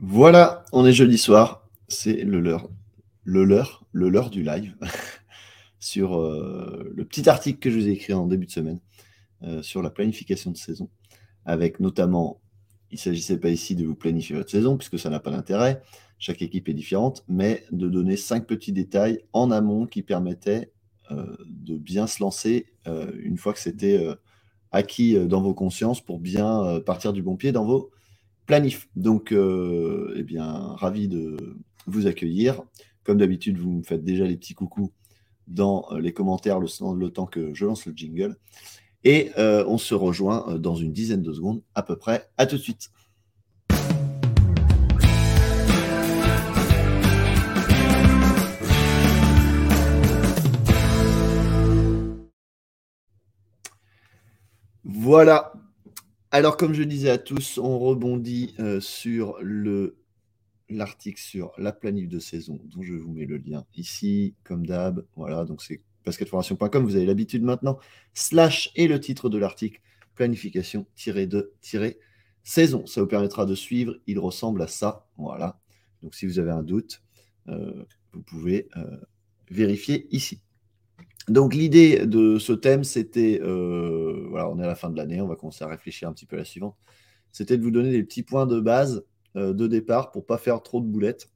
Voilà, on est jeudi soir. C'est le leur, le leur, le leur du live sur euh, le petit article que je vous ai écrit en début de semaine euh, sur la planification de saison, avec notamment, il ne s'agissait pas ici de vous planifier votre saison puisque ça n'a pas d'intérêt. Chaque équipe est différente, mais de donner cinq petits détails en amont qui permettaient euh, de bien se lancer une fois que c'était acquis dans vos consciences pour bien partir du bon pied dans vos planif. Donc, euh, eh bien, ravi de vous accueillir. Comme d'habitude, vous me faites déjà les petits coucous dans euh, les commentaires le, temps que je lance le jingle. Et euh, on se rejoint dans une dizaine de secondes à peu près. À tout de suite. Voilà, alors, comme je disais à tous, on rebondit euh, sur le l'article sur la planif de saison, dont je vous mets le lien ici, comme d'hab. Voilà, donc c'est basketformation.com, vous avez l'habitude maintenant. Slash et le titre de l'article, planification-de-saison. Ça vous permettra de suivre, il ressemble à ça. Voilà. Donc si vous avez un doute, euh, vous pouvez euh, vérifier ici. Donc l'idée de ce thème, c'était, euh, voilà, on est à la fin de l'année, on va commencer à réfléchir un petit peu à la suivante. C'était de vous donner des petits points de base euh, de départ pour pas faire trop de boulettes,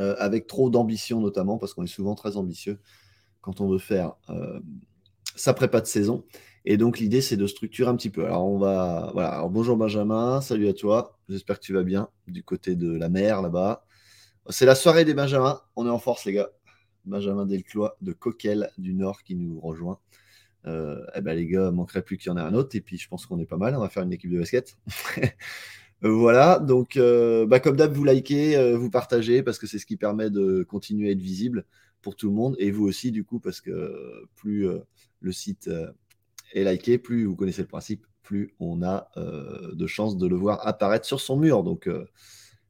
euh, avec trop d'ambition notamment, parce qu'on est souvent très ambitieux quand on veut faire sa prépa de saison. Et donc l'idée, c'est de structurer un petit peu. Alors on va, voilà. Alors, bonjour Benjamin, salut à toi. J'espère que tu vas bien du côté de la mer là-bas. C'est la soirée des Benjamins. On est en force les gars. Benjamin Delclois de Coquel du Nord qui nous rejoint. Euh, eh ben les gars, manquerait plus qu'il y en ait un autre. Et puis je pense qu'on est pas mal. On va faire une équipe de basket. voilà. Donc, euh, bah, comme d'hab, vous likez, euh, vous partagez parce que c'est ce qui permet de continuer à être visible pour tout le monde. Et vous aussi, du coup, parce que plus le site est liké, plus vous connaissez le principe, plus on a de chances de le voir apparaître sur son mur. Donc,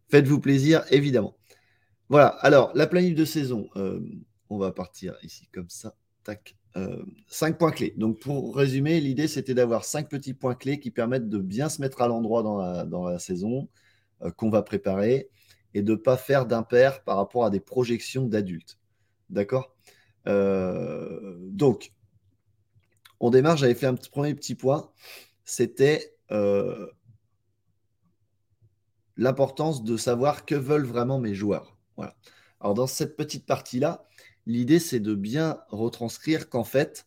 faites-vous plaisir, évidemment. Voilà, alors la planif de saison, euh, on va partir ici comme ça. Tac. Euh, cinq points clés. Donc pour résumer, l'idée c'était d'avoir cinq petits points clés qui permettent de bien se mettre à l'endroit dans la, saison euh, qu'on va préparer et de ne pas faire d'impair par rapport à des projections d'adultes. D'accord? Donc, on démarre, j'avais fait un premier petit point, c'était l'importance de savoir que veulent vraiment mes joueurs. Voilà. Alors dans cette petite partie-là, l'idée c'est de bien retranscrire qu'en fait,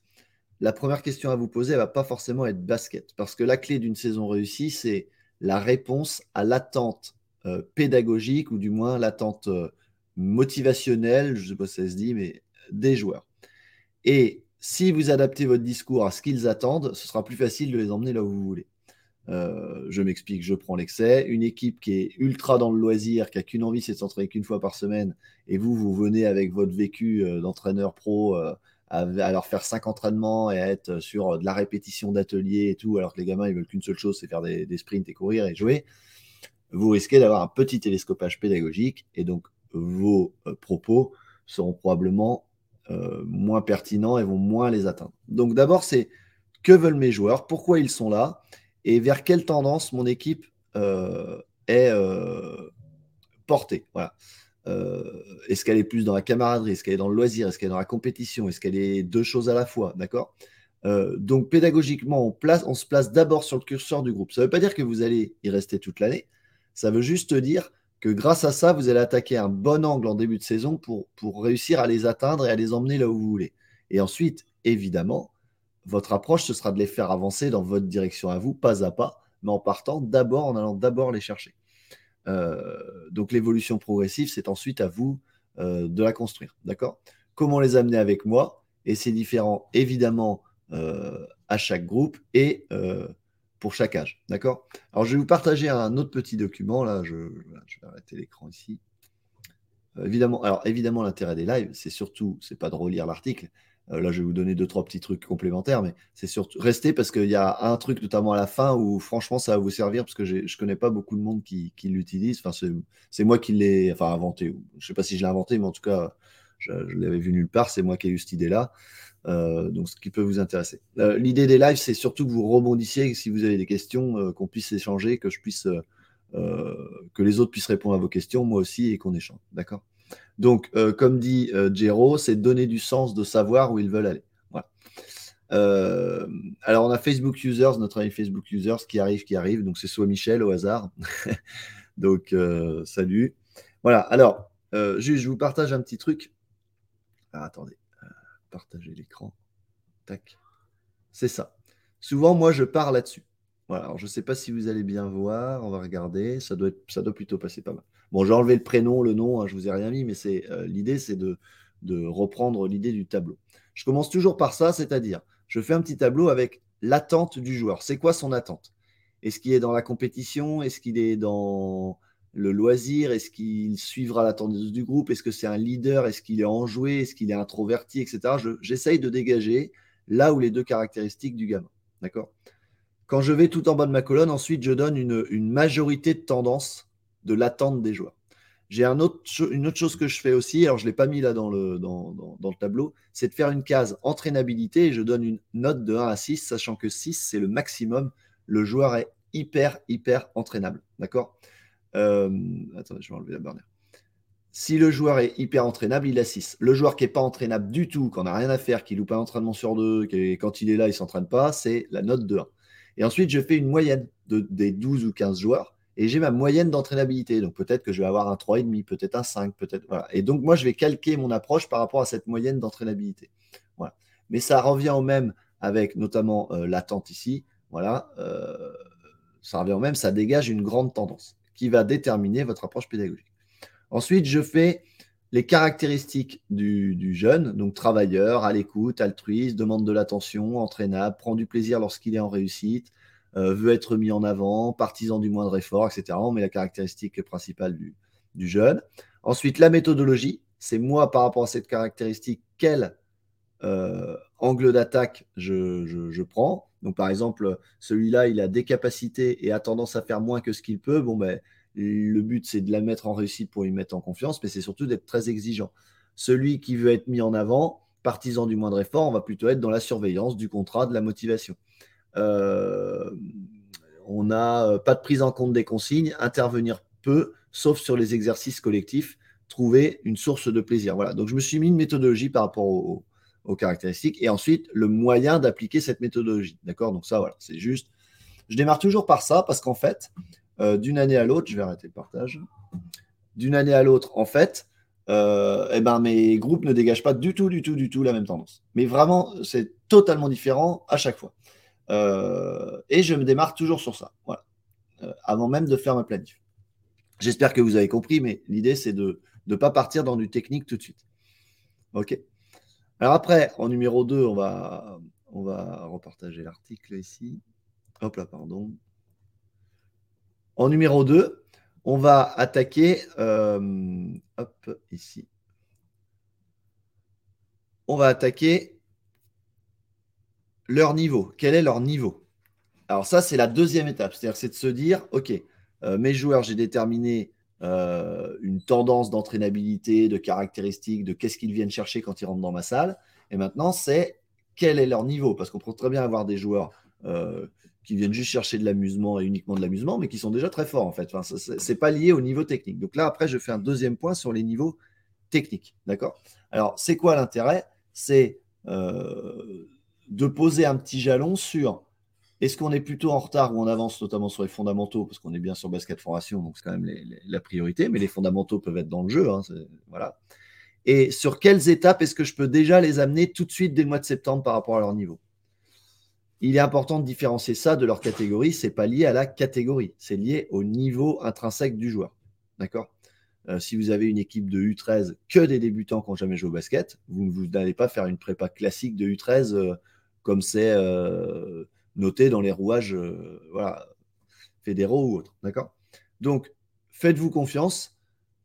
la première question à vous poser, elle va pas forcément être basket. Parce que la clé d'une saison réussie, c'est la réponse à l'attente euh, pédagogique ou du moins l'attente euh, motivationnelle, je ne sais pas si ça se dit, mais des joueurs. Et si vous adaptez votre discours à ce qu'ils attendent, ce sera plus facile de les emmener là où vous voulez. Euh, je m'explique, je prends l'excès. Une équipe qui est ultra dans le loisir, qui a qu'une envie, c'est de s'entraîner qu'une fois par semaine, et vous, vous venez avec votre vécu euh, d'entraîneur pro euh, à, leur faire cinq entraînements et à être sur de la répétition d'atelier et tout, alors que les gamins, ils veulent qu'une seule chose, c'est faire des, sprints et courir et jouer. Vous risquez d'avoir un petit télescopage pédagogique, et donc vos propos seront probablement moins pertinents et vont moins les atteindre. Donc d'abord, c'est que veulent mes joueurs, pourquoi ils sont là, et vers quelle tendance mon équipe euh, est euh, portée. Voilà. Euh, est-ce qu'elle est plus dans la camaraderie Est-ce qu'elle est dans le loisir Est-ce qu'elle est dans la compétition Est-ce qu'elle est deux choses à la fois D'accord? Donc, pédagogiquement, on, place, on se place d'abord sur le curseur du groupe. Ça ne veut pas dire que vous allez y rester toute l'année. Ça veut juste dire que grâce à ça, vous allez attaquer un bon angle en début de saison pour, pour réussir à les atteindre et à les emmener là où vous voulez. Et ensuite, évidemment, votre approche, ce sera de les faire avancer dans votre direction à vous, pas à pas, mais en partant d'abord, en allant d'abord les chercher. Euh, donc l'évolution progressive, c'est ensuite à vous euh, de la construire. D'accord? Comment les amener avec moi? Et c'est différent, évidemment, euh, à chaque groupe et pour chaque âge. D'accord? Alors je vais vous partager un autre petit document. Là, je, vais arrêter l'écran ici. évidemment, alors évidemment, l'intérêt des lives, c'est surtout, c'est pas de relire l'article, là, je vais vous donner deux, trois petits trucs complémentaires, mais c'est surtout rester parce qu'il y a un truc, notamment à la fin, où franchement, ça va vous servir parce que je ne connais pas beaucoup de monde qui, l'utilise. Enfin, c'est moi qui l'ai enfin, inventé. Je ne sais pas si je l'ai inventé, mais en tout cas, je, l'avais vu nulle part. C'est moi qui ai eu cette idée-là. Euh, donc, ce qui peut vous intéresser. Euh, l'idée des lives, c'est surtout que vous rebondissiez, si vous avez des questions, qu'on puisse échanger, que je puisse que les autres puissent répondre à vos questions, moi aussi, et qu'on échange. D'accord? Donc, comme dit Jero, c'est donner du sens de savoir où ils veulent aller. Euh, alors, on a Facebook Users, notre ami Facebook Users qui arrive, qui arrive. Donc, c'est soit Michel au hasard. donc, euh, salut. Voilà. Alors, euh, juste, je vous partage un petit truc. Attendez. partager l'écran. Tac. C'est ça. Souvent, moi, je pars là-dessus. Voilà. Alors, je ne sais pas si vous allez bien voir. On va regarder. Ça doit, ça doit plutôt passer pas mal. Bon, j'ai enlevé le prénom, le nom. Hein, je vous ai rien mis, mais c'est l'idée, c'est de, reprendre l'idée du tableau. Je commence toujours par ça, c'est-à-dire je fais un petit tableau avec l'attente du joueur. C'est quoi son attente? Est-ce qu'il est dans la compétition? Est-ce qu'il est dans le loisir? Est-ce qu'il suivra la tendance du groupe? Est-ce que c'est un leader? Est-ce qu'il est enjoué? Est-ce qu'il est introverti? Etc. J'essaye de dégager là où les deux caractéristiques du gamin. D'accord? Quand je vais tout en bas de ma colonne, ensuite, je donne une, une majorité de tendance de l'attente des joueurs. J'ai une autre chose que je fais aussi, alors je ne l'ai pas mis là dans le, tableau, c'est de faire une case entraînabilité et je donne une note de 1 à 6, sachant que 6, c'est le maximum. Le joueur est hyper, hyper entraînable. D'accord? Euh, Attendez, je vais enlever la. Si le joueur est hyper entraînable, il a 6. Le joueur qui n'est pas entraînable du tout, qu'on n'a rien à faire, qui loupe un entraînement sur deux, quand il est là, il ne s'entraîne pas, c'est la note de 1. Et ensuite, je fais une moyenne de, des 12 ou 15 joueurs et j'ai ma moyenne d'entraînabilité. Donc peut-être que je vais avoir un 3,5, peut-être un 5, peut-être. Voilà. Et donc moi, je vais calquer mon approche par rapport à cette moyenne d'entraînabilité. Voilà. Mais ça revient au même avec notamment euh, l'attente ici. Voilà. Euh, ça revient au même, ça dégage une grande tendance qui va déterminer votre approche pédagogique. Ensuite, je fais les caractéristiques du, du jeune, donc travailleur, à l'écoute, altruiste, demande de l'attention, entraînable, prend du plaisir lorsqu'il est en réussite, veut être mis en avant, partisan du moindre effort, etc. On met la caractéristique principale du, jeune. Ensuite, la méthodologie, c'est moi par rapport à cette caractéristique, quel euh, angle d'attaque je, prends. Donc, par exemple, celui-là, il a des capacités et a tendance à faire moins que ce qu'il peut. Bon, ben, le but, c'est de la mettre en réussite pour y mettre en confiance, mais c'est surtout d'être très exigeant. Celui qui veut être mis en avant, partisan du moindre effort, on va plutôt être dans la surveillance du contrat, de la motivation. Euh, on n'a euh, pas de prise en compte des consignes, intervenir peu, sauf sur les exercices collectifs, trouver une source de plaisir. Voilà. Donc je me suis mis une méthodologie par rapport aux, caractéristiques et ensuite le moyen d'appliquer cette méthodologie. D'accord? Donc ça, voilà, c'est juste. Je démarre toujours par ça parce qu'en fait, euh, d'une année à l'autre, je vais arrêter le partage. D'une année à l'autre, en fait, eh ben, mes groupes ne dégagent pas du tout, du tout, du tout la même tendance. Mais vraiment, c'est totalement différent à chaque fois. Euh, et je me démarre toujours sur ça, voilà, euh, avant même de faire ma planif. J'espère que vous avez compris, mais l'idée, c'est de ne pas partir dans du technique tout de suite. OK Alors après, en numéro 2, on va, on va repartager l'article ici. Hop là, pardon. En numéro 2, on va attaquer, euh, hop, ici. On va attaquer leur niveau. Quel est leur niveau? Alors ça, c'est la deuxième étape. C'est-à-dire, c'est de se dire, OK, euh, mes joueurs, j'ai déterminé euh, une tendance d'entraînabilité, de caractéristiques, de qu'est-ce qu'ils viennent chercher quand ils rentrent dans ma salle. Et maintenant, c'est quel est leur niveau? Parce qu'on peut très bien avoir des joueurs euh, qui viennent juste chercher de l'amusement et uniquement de l'amusement, mais qui sont déjà très forts en fait. Enfin, ce n'est pas lié au niveau technique. Donc là, après, je fais un deuxième point sur les niveaux techniques. D'accord? Alors, c'est quoi l'intérêt? C'est de poser un petit jalon sur est-ce qu'on est plutôt en retard ou en avance, notamment sur les fondamentaux, parce qu'on est bien sur basket formation, donc c'est quand même la priorité, mais les fondamentaux peuvent être dans le jeu. Hein, voilà. Et sur quelles étapes est-ce que je peux déjà les amener tout de suite dès le mois de septembre par rapport à leur niveau? Il est important de différencier ça de leur catégorie. Ce n'est pas lié à la catégorie, c'est lié au niveau intrinsèque du joueur. D'accord? Euh, si vous avez une équipe de U13 que des débutants qui n'ont jamais joué au basket, vous n'allez pas faire une prépa classique de U13 comme c'est euh, noté dans les rouages euh, voilà, fédéraux ou autres. D'accord? Donc, faites-vous confiance,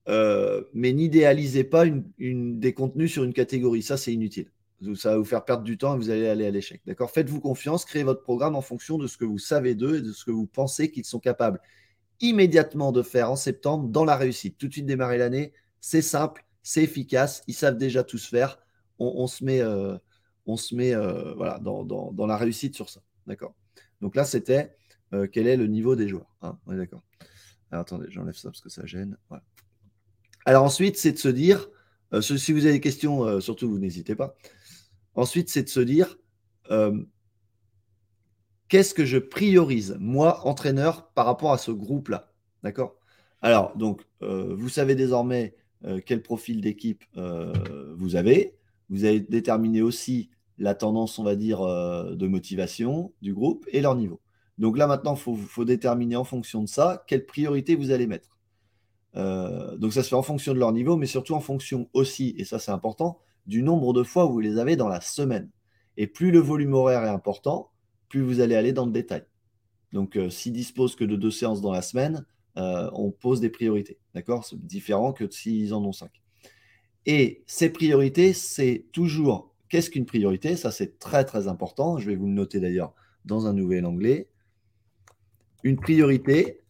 euh, mais n'idéalisez pas des contenus sur une catégorie. Ça, c'est inutile. Ça va vous faire perdre du temps et vous allez aller à l'échec. D'accord? Faites-vous confiance, créez votre programme en fonction de ce que vous savez d'eux et de ce que vous pensez qu'ils sont capables immédiatement de faire en septembre dans la réussite. Tout de suite démarrer l'année, c'est simple, c'est efficace, ils savent déjà tous faire. On, se met, on se met euh, voilà, dans, la réussite sur ça. D'accord? Donc là, c'était euh, quel est le niveau des joueurs. Hein, d'accord? Alors, attendez, j'enlève ça parce que ça gêne. Alors ensuite, c'est de se dire, euh, si vous avez des questions, surtout vous n'hésitez pas. Ensuite, c'est de se dire, qu'est-ce que je priorise, moi, entraîneur, par rapport à ce groupe-là D'accord? Alors, donc, vous savez désormais quel profil d'équipe vous avez. Vous avez déterminé aussi la tendance, on va dire, de motivation du groupe et leur niveau. Donc là, maintenant, il faut, déterminer en fonction de ça quelle priorité vous allez mettre. Euh, donc ça se fait en fonction de leur niveau, mais surtout en fonction aussi, et ça c'est important, du nombre de fois où vous les avez dans la semaine. Et plus le volume horaire est important, plus vous allez aller dans le détail. Donc euh, s'ils disposent que de deux séances dans la semaine, euh, on pose des priorités. D'accord? C'est différent que s'ils en ont cinq. Et ces priorités, c'est toujours qu'est-ce qu'une priorité? Ça c'est très très important. Je vais vous le noter d'ailleurs dans un nouvel anglais. Une priorité,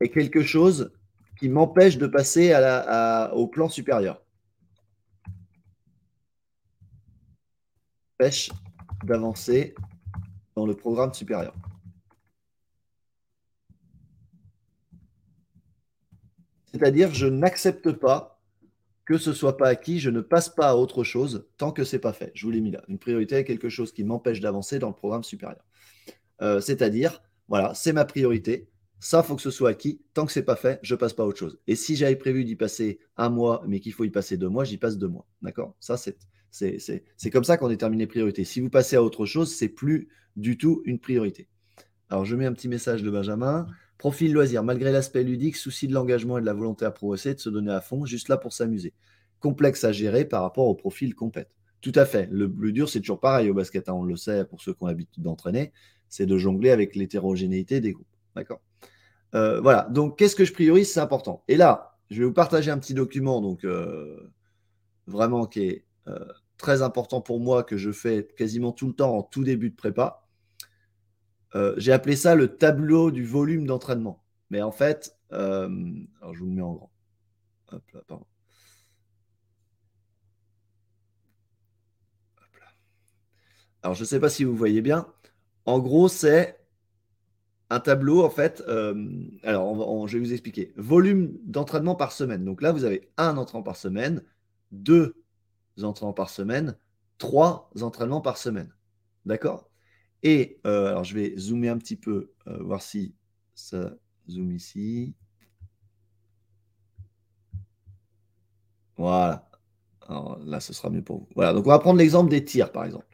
est quelque chose qui m'empêche de passer au plan supérieur. Empêche d'avancer dans le programme supérieur. C'est-à-dire, je n'accepte pas que ce soit pas acquis, je ne passe pas à autre chose tant que ce n'est pas fait. Je vous l'ai mis là. Une priorité est quelque chose qui m'empêche d'avancer dans le programme supérieur. Euh, c'est-à-dire, voilà, c'est ma priorité. Ça, faut que ce soit acquis. Tant que ce n'est pas fait, je passe pas à autre chose. Et si j'avais prévu d'y passer un mois, mais qu'il faut y passer deux mois, j'y passe deux mois. D'accord? Ça, c'est comme ça qu'on détermine les priorités. Si vous passez à autre chose, c'est plus du tout une priorité. Alors, je mets un petit message de Benjamin. Profil loisir, malgré l'aspect ludique, souci de l'engagement et de la volonté à progresser, de se donner à fond, juste là pour s'amuser. Complexe à gérer par rapport au profil compète. Tout à fait. Le plus dur, c'est toujours pareil au basket, hein, on le sait pour ceux qui ont l'habitude d'entraîner, c'est de jongler avec l'hétérogénéité des groupes. D'accord? Euh, voilà, donc qu'est-ce que je priorise? C'est important. Et là, je vais vous partager un petit document, donc euh, vraiment qui est euh, très important pour moi, que je fais quasiment tout le temps en tout début de prépa. J'ai appelé ça le tableau du volume d'entraînement. Mais en fait, alors je vous le mets en grand. Hop là, pardon. Alors, je ne sais pas si vous voyez bien. En gros, c'est un tableau, en fait, euh, alors je vais vous expliquer. Volume d'entraînement par semaine. Donc là, vous avez un entraînement par semaine, deux entraînements par semaine, trois entraînements par semaine. D'accord? Et euh, alors, je vais zoomer un petit peu, euh, voir si ça zoome ici. Voilà. là, ce sera mieux pour vous. Voilà. Donc, on va prendre l'exemple des tirs, par exemple.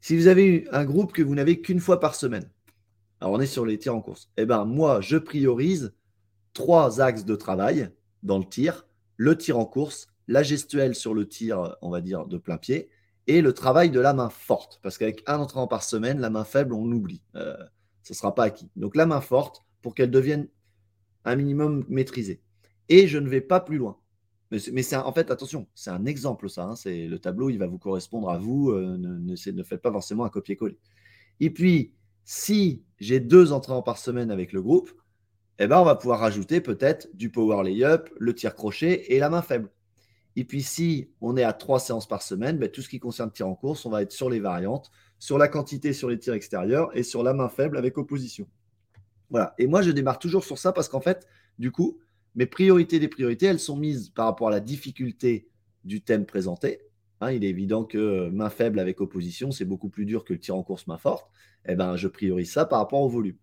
Si vous avez un groupe que vous n'avez qu'une fois par semaine, alors, on est sur les tirs en course. Eh bien, moi, je priorise trois axes de travail dans le tir le tir en course, la gestuelle sur le tir, on va dire, de plein pied, et le travail de la main forte. Parce qu'avec un entraînement par semaine, la main faible, on l'oublie. Euh, ce ne sera pas acquis. Donc, la main forte pour qu'elle devienne un minimum maîtrisée. Et je ne vais pas plus loin. Mais, c'est en fait, attention, c'est un exemple, ça. Hein. c'est le tableau, il va vous correspondre à vous. Euh, ne, ne, faites pas forcément un copier-coller. Et puis, si j'ai deux entraînements par semaine avec le groupe, eh ben, on va pouvoir rajouter peut-être du power layup, le tir crochet et la main faible. Et puis si on est à trois séances par semaine, ben, tout ce qui concerne tir en course, on va être sur les variantes, sur la quantité sur les tirs extérieurs et sur la main faible avec opposition. Voilà. Et moi, je démarre toujours sur ça parce qu'en fait, du coup, mes priorités des priorités, elles sont mises par rapport à la difficulté du thème présenté. Hein, il est évident que main faible avec opposition, c'est beaucoup plus dur que le tir en course main forte eh ben, je priorise ça par rapport au volume.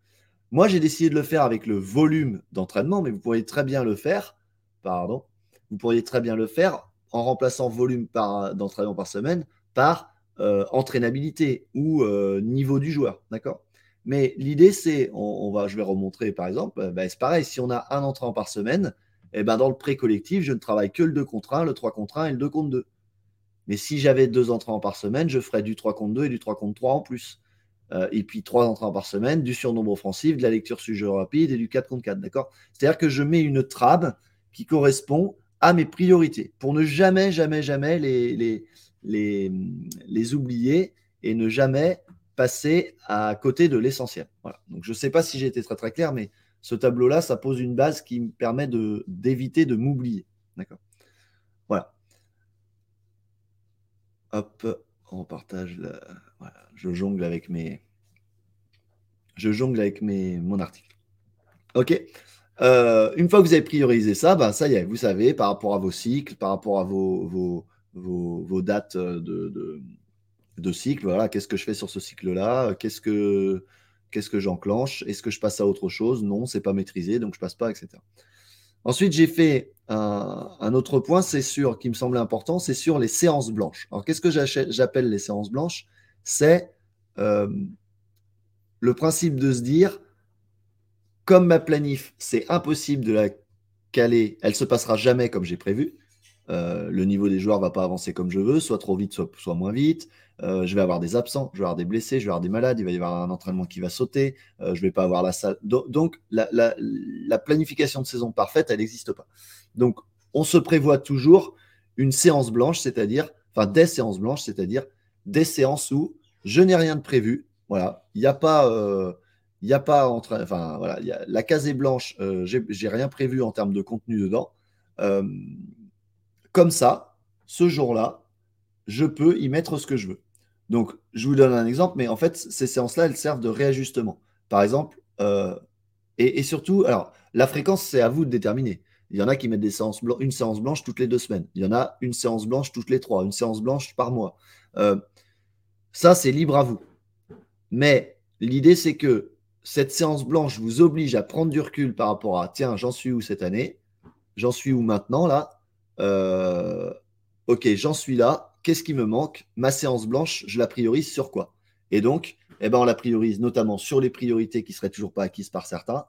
Moi, j'ai décidé de le faire avec le volume d'entraînement, mais vous pourriez très bien le faire, pardon, vous pourriez très bien le faire en remplaçant volume d'entraînement par semaine par euh, entraînabilité ou euh, niveau du joueur, d'accord? Mais l'idée, c'est, je vais remontrer par exemple, euh, ben, c'est pareil, si on a un entraînement par semaine, eh ben, dans le pré-collectif, je ne travaille que le 2 contre 1, le 3 contre 1 et le 2 contre 2. Mais si j'avais deux entraînements par semaine, je ferais du 3 contre 2 et du 3 contre 3 en plus. Euh, et puis trois entraînements par semaine, du surnombre offensif, de la lecture sur jeu rapide et du 4 contre 4. D'accord? C'est-à-dire que je mets une trame qui correspond à mes priorités pour ne jamais, jamais, jamais les, oublier et ne jamais passer à côté de l'essentiel. Voilà. Je ne sais pas si j'ai été très clair, mais ce tableau-là, ça pose une base qui me permet d'éviter de, m'oublier. D'accord? Voilà. Hop, on partage la je jongle avec mes, je jongle avec mon article. Ok? Euh, une fois que vous avez priorisé ça, ben ça y est, vous savez, par rapport à vos cycles, par rapport à vos, dates de, de, cycle, voilà, qu'est-ce que je fais sur ce cycle-là Qu'est-ce que, j'enclenche Est-ce que je passe à autre chose? Non, c'est pas maîtrisé, donc je passe pas, etc. Ensuite, j'ai fait un, autre point, c'est sur, qui me semblait important, c'est sur les séances blanches. Alors, qu'est-ce que j'appelle les séances blanches? C'est euh, le principe de se dire, comme ma planif, c'est impossible de la caler, elle se passera jamais comme j'ai prévu. Euh, le niveau des joueurs va pas avancer comme je veux, soit trop vite, soit, moins vite. Euh, je vais avoir des absents, je vais avoir des blessés, je vais avoir des malades, il va y avoir un entraînement qui va sauter, euh, je vais pas avoir la salle. Donc, la, la, planification de saison parfaite, elle n'existe pas. Donc, on se prévoit toujours une séance blanche, c'est-à-dire, enfin, des séances blanches, c'est-à-dire des séances où je n'ai rien de prévu. Voilà, il n'y a pas il n'y a pas entre. Enfin, voilà, la case est blanche, euh, j'ai rien prévu en termes de contenu dedans. Euh, comme ça, ce jour-là, je peux y mettre ce que je veux. Donc, je vous donne un exemple, mais en fait, ces séances-là, elles servent de réajustement. Par exemple, euh, et, surtout, alors, la fréquence, c'est à vous de déterminer. Il y en a qui mettent des séances une séance blanche toutes les deux semaines. Il y en a une séance blanche toutes les trois, une séance blanche par mois. ça, c'est libre à vous. Mais l'idée, c'est que cette séance blanche vous oblige à prendre du recul par rapport à tiens, j'en suis où cette année? J'en suis où maintenant là? Euh, Ok, j'en suis là. Qu'est-ce qui me manque? Ma séance blanche, je la priorise sur quoi? Et donc, eh ben, on la priorise notamment sur les priorités qui ne seraient toujours pas acquises par certains.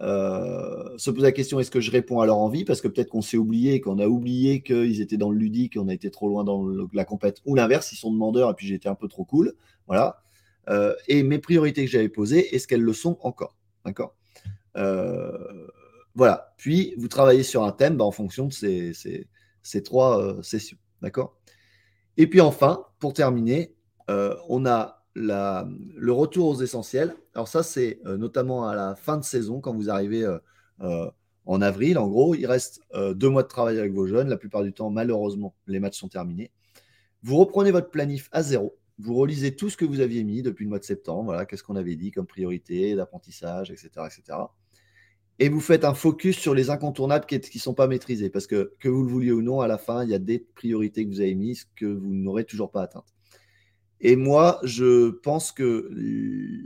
Euh, se pose la question est-ce que je réponds à leur envie? Parce que peut-être qu'on s'est oublié, qu'on a oublié qu'ils étaient dans le ludique, on a été trop loin dans la compète, ou l'inverse, ils sont demandeurs et puis j'étais un peu trop cool. Voilà. Euh, et mes priorités que j'avais posées, est-ce qu'elles le sont encore? D'accord? Euh, Voilà. Puis, vous travaillez sur un thème bah, en fonction de ces, trois euh, sessions. D'accord? Et puis enfin, pour terminer, on a le retour aux essentiels. Alors ça, c'est notamment à la fin de saison, quand vous arrivez en avril. En gros, il reste deux mois de travail avec vos jeunes. La plupart du temps, malheureusement, les matchs sont terminés. Vous reprenez votre planif à zéro vous relisez tout ce que vous aviez mis depuis le mois de septembre, voilà, qu'est-ce qu'on avait dit comme priorité d'apprentissage, etc., etc. Et vous faites un focus sur les incontournables qui ne sont pas maîtrisés, parce que que vous le vouliez ou non, à la fin, il y a des priorités que vous avez mises que vous n'aurez toujours pas atteintes. Et moi, je pense que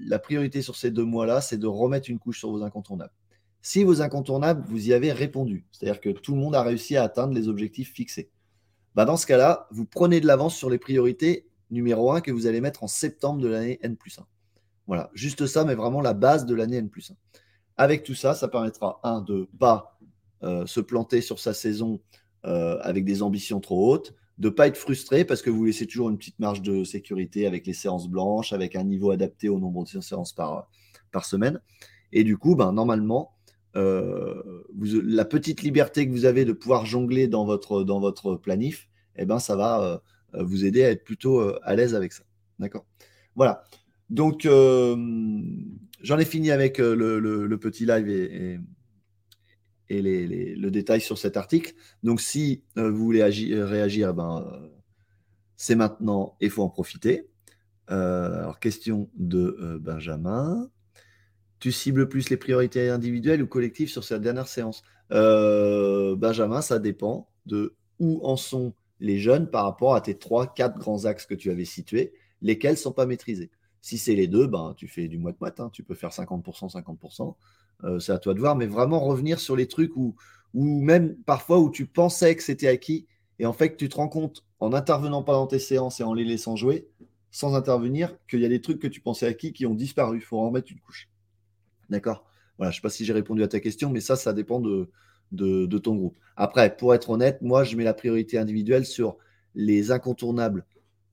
la priorité sur ces deux mois-là, c'est de remettre une couche sur vos incontournables. Si vos incontournables, vous y avez répondu, c'est-à-dire que tout le monde a réussi à atteindre les objectifs fixés, bah dans ce cas-là, vous prenez de l'avance sur les priorités numéro 1 que vous allez mettre en septembre de l'année N plus 1. Voilà, juste ça, mais vraiment la base de l'année N plus 1. Avec tout ça, ça permettra, un, de ne pas euh, se planter sur sa saison euh, avec des ambitions trop hautes, de ne pas être frustré parce que vous laissez toujours une petite marge de sécurité avec les séances blanches, avec un niveau adapté au nombre de séances par, par semaine. Et du coup, ben, normalement, euh, la petite liberté que vous avez de pouvoir jongler dans votre, dans votre planif, eh ben, ça va vous aider à être plutôt euh, à l'aise avec ça. D'accord? Voilà. Donc, euh, j'en ai fini avec le, petit live et, le détail sur cet article. Donc, si vous voulez réagir, ben, c'est maintenant et il faut en profiter. alors, question de Benjamin. Tu cibles plus les priorités individuelles ou collectives sur cette dernière séance? Benjamin, ça dépend de où en sont les jeunes par rapport à tes trois, quatre grands axes que tu avais situés, lesquels ne sont pas maîtrisés. Si c'est les deux, ben, tu fais du moite-moite, hein. tu peux faire 50%, 50%, euh, c'est à toi de voir, mais vraiment revenir sur les trucs où, où même parfois où tu pensais que c'était acquis, et en fait tu te rends compte en intervenant pas dans tes séances et en les laissant jouer, sans intervenir, qu'il y a des trucs que tu pensais acquis qui ont disparu. Il faut en mettre une couche. D'accord? Voilà, je ne sais pas si j'ai répondu à ta question, mais ça, ça dépend de, de, ton groupe. Après, pour être honnête, moi, je mets la priorité individuelle sur les incontournables.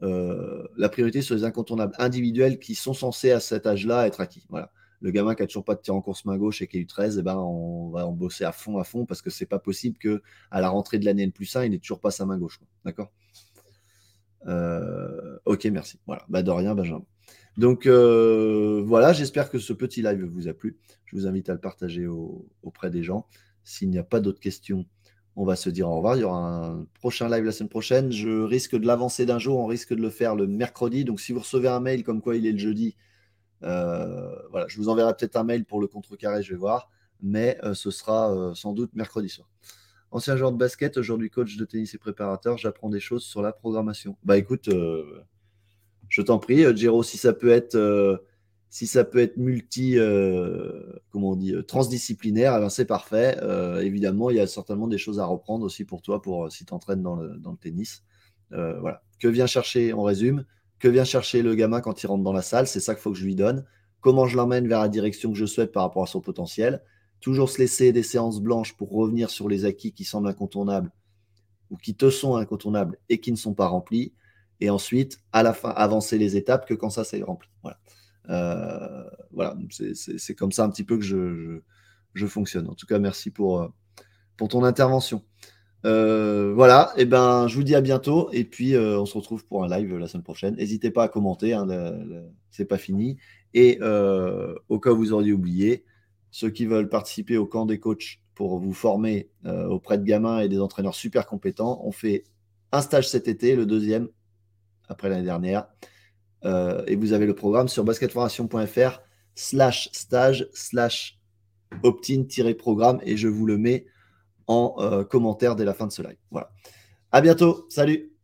Euh, la priorité sur les incontournables individuels qui sont censés à cet âge-là être acquis. Voilà. Le gamin qui a toujours pas de tir en course main gauche et qui a eu 13, eh ben, on va en bosser à fond, à fond, parce que c'est pas possible que à la rentrée de l'année N plus 1, il n'ait toujours pas sa main gauche. D'accord? Euh, Ok, merci. Voilà. Bah, de rien, Benjamin. Donc euh, voilà, j'espère que ce petit live vous a plu. Je vous invite à le partager auprès des gens. S'il n'y a pas d'autres questions, on va se dire au revoir. Il y aura un prochain live la semaine prochaine. Je risque de l'avancer d'un jour. On risque de le faire le mercredi. Donc, si vous recevez un mail comme quoi il est le jeudi, euh, je vous enverrai peut-être un mail pour le contrecarré. Je vais voir. mais ce sera sans doute mercredi soir. Ancien joueur de basket, aujourd'hui coach de tennis et préparateur, j'apprends des choses sur la programmation. Bah écoute, je t'en prie, Giro, si ça peut être si ça peut être multi, euh, comment on dit, euh, transdisciplinaire, eh ben, c'est parfait. Euh, évidemment, il y a certainement des choses à reprendre aussi pour toi, pour si tu entraînes dans le, dans le tennis. voilà. Que vient chercher, on résume, que vient chercher le gamin quand il rentre dans la salle? C'est ça qu'il faut que je lui donne. Comment je l'emmène vers la direction que je souhaite par rapport à son potentiel? Toujours se laisser des séances blanches pour revenir sur les acquis qui semblent incontournables ou qui te sont incontournables et qui ne sont pas remplis. Et ensuite, à la fin, avancer les étapes que quand ça, c'est rempli. Voilà. Euh, voilà, c'est comme ça un petit peu que je, fonctionne. En tout cas, merci pour, euh, ton intervention. Euh, voilà, et ben je vous dis à bientôt et puis on se retrouve pour un live la semaine prochaine. N'hésitez pas à commenter, hein, c'est pas fini. Et au cas où vous auriez oublié, ceux qui veulent participer au camp des coachs pour vous former auprès de gamins et des entraîneurs super compétents, on fait un stage cet été, le deuxième après l'année dernière. Euh, et vous avez le programme sur basketformation.fr slash stage slash opt-in-programme et je vous le mets en euh, commentaire dès la fin de ce live. Voilà. À bientôt. Salut.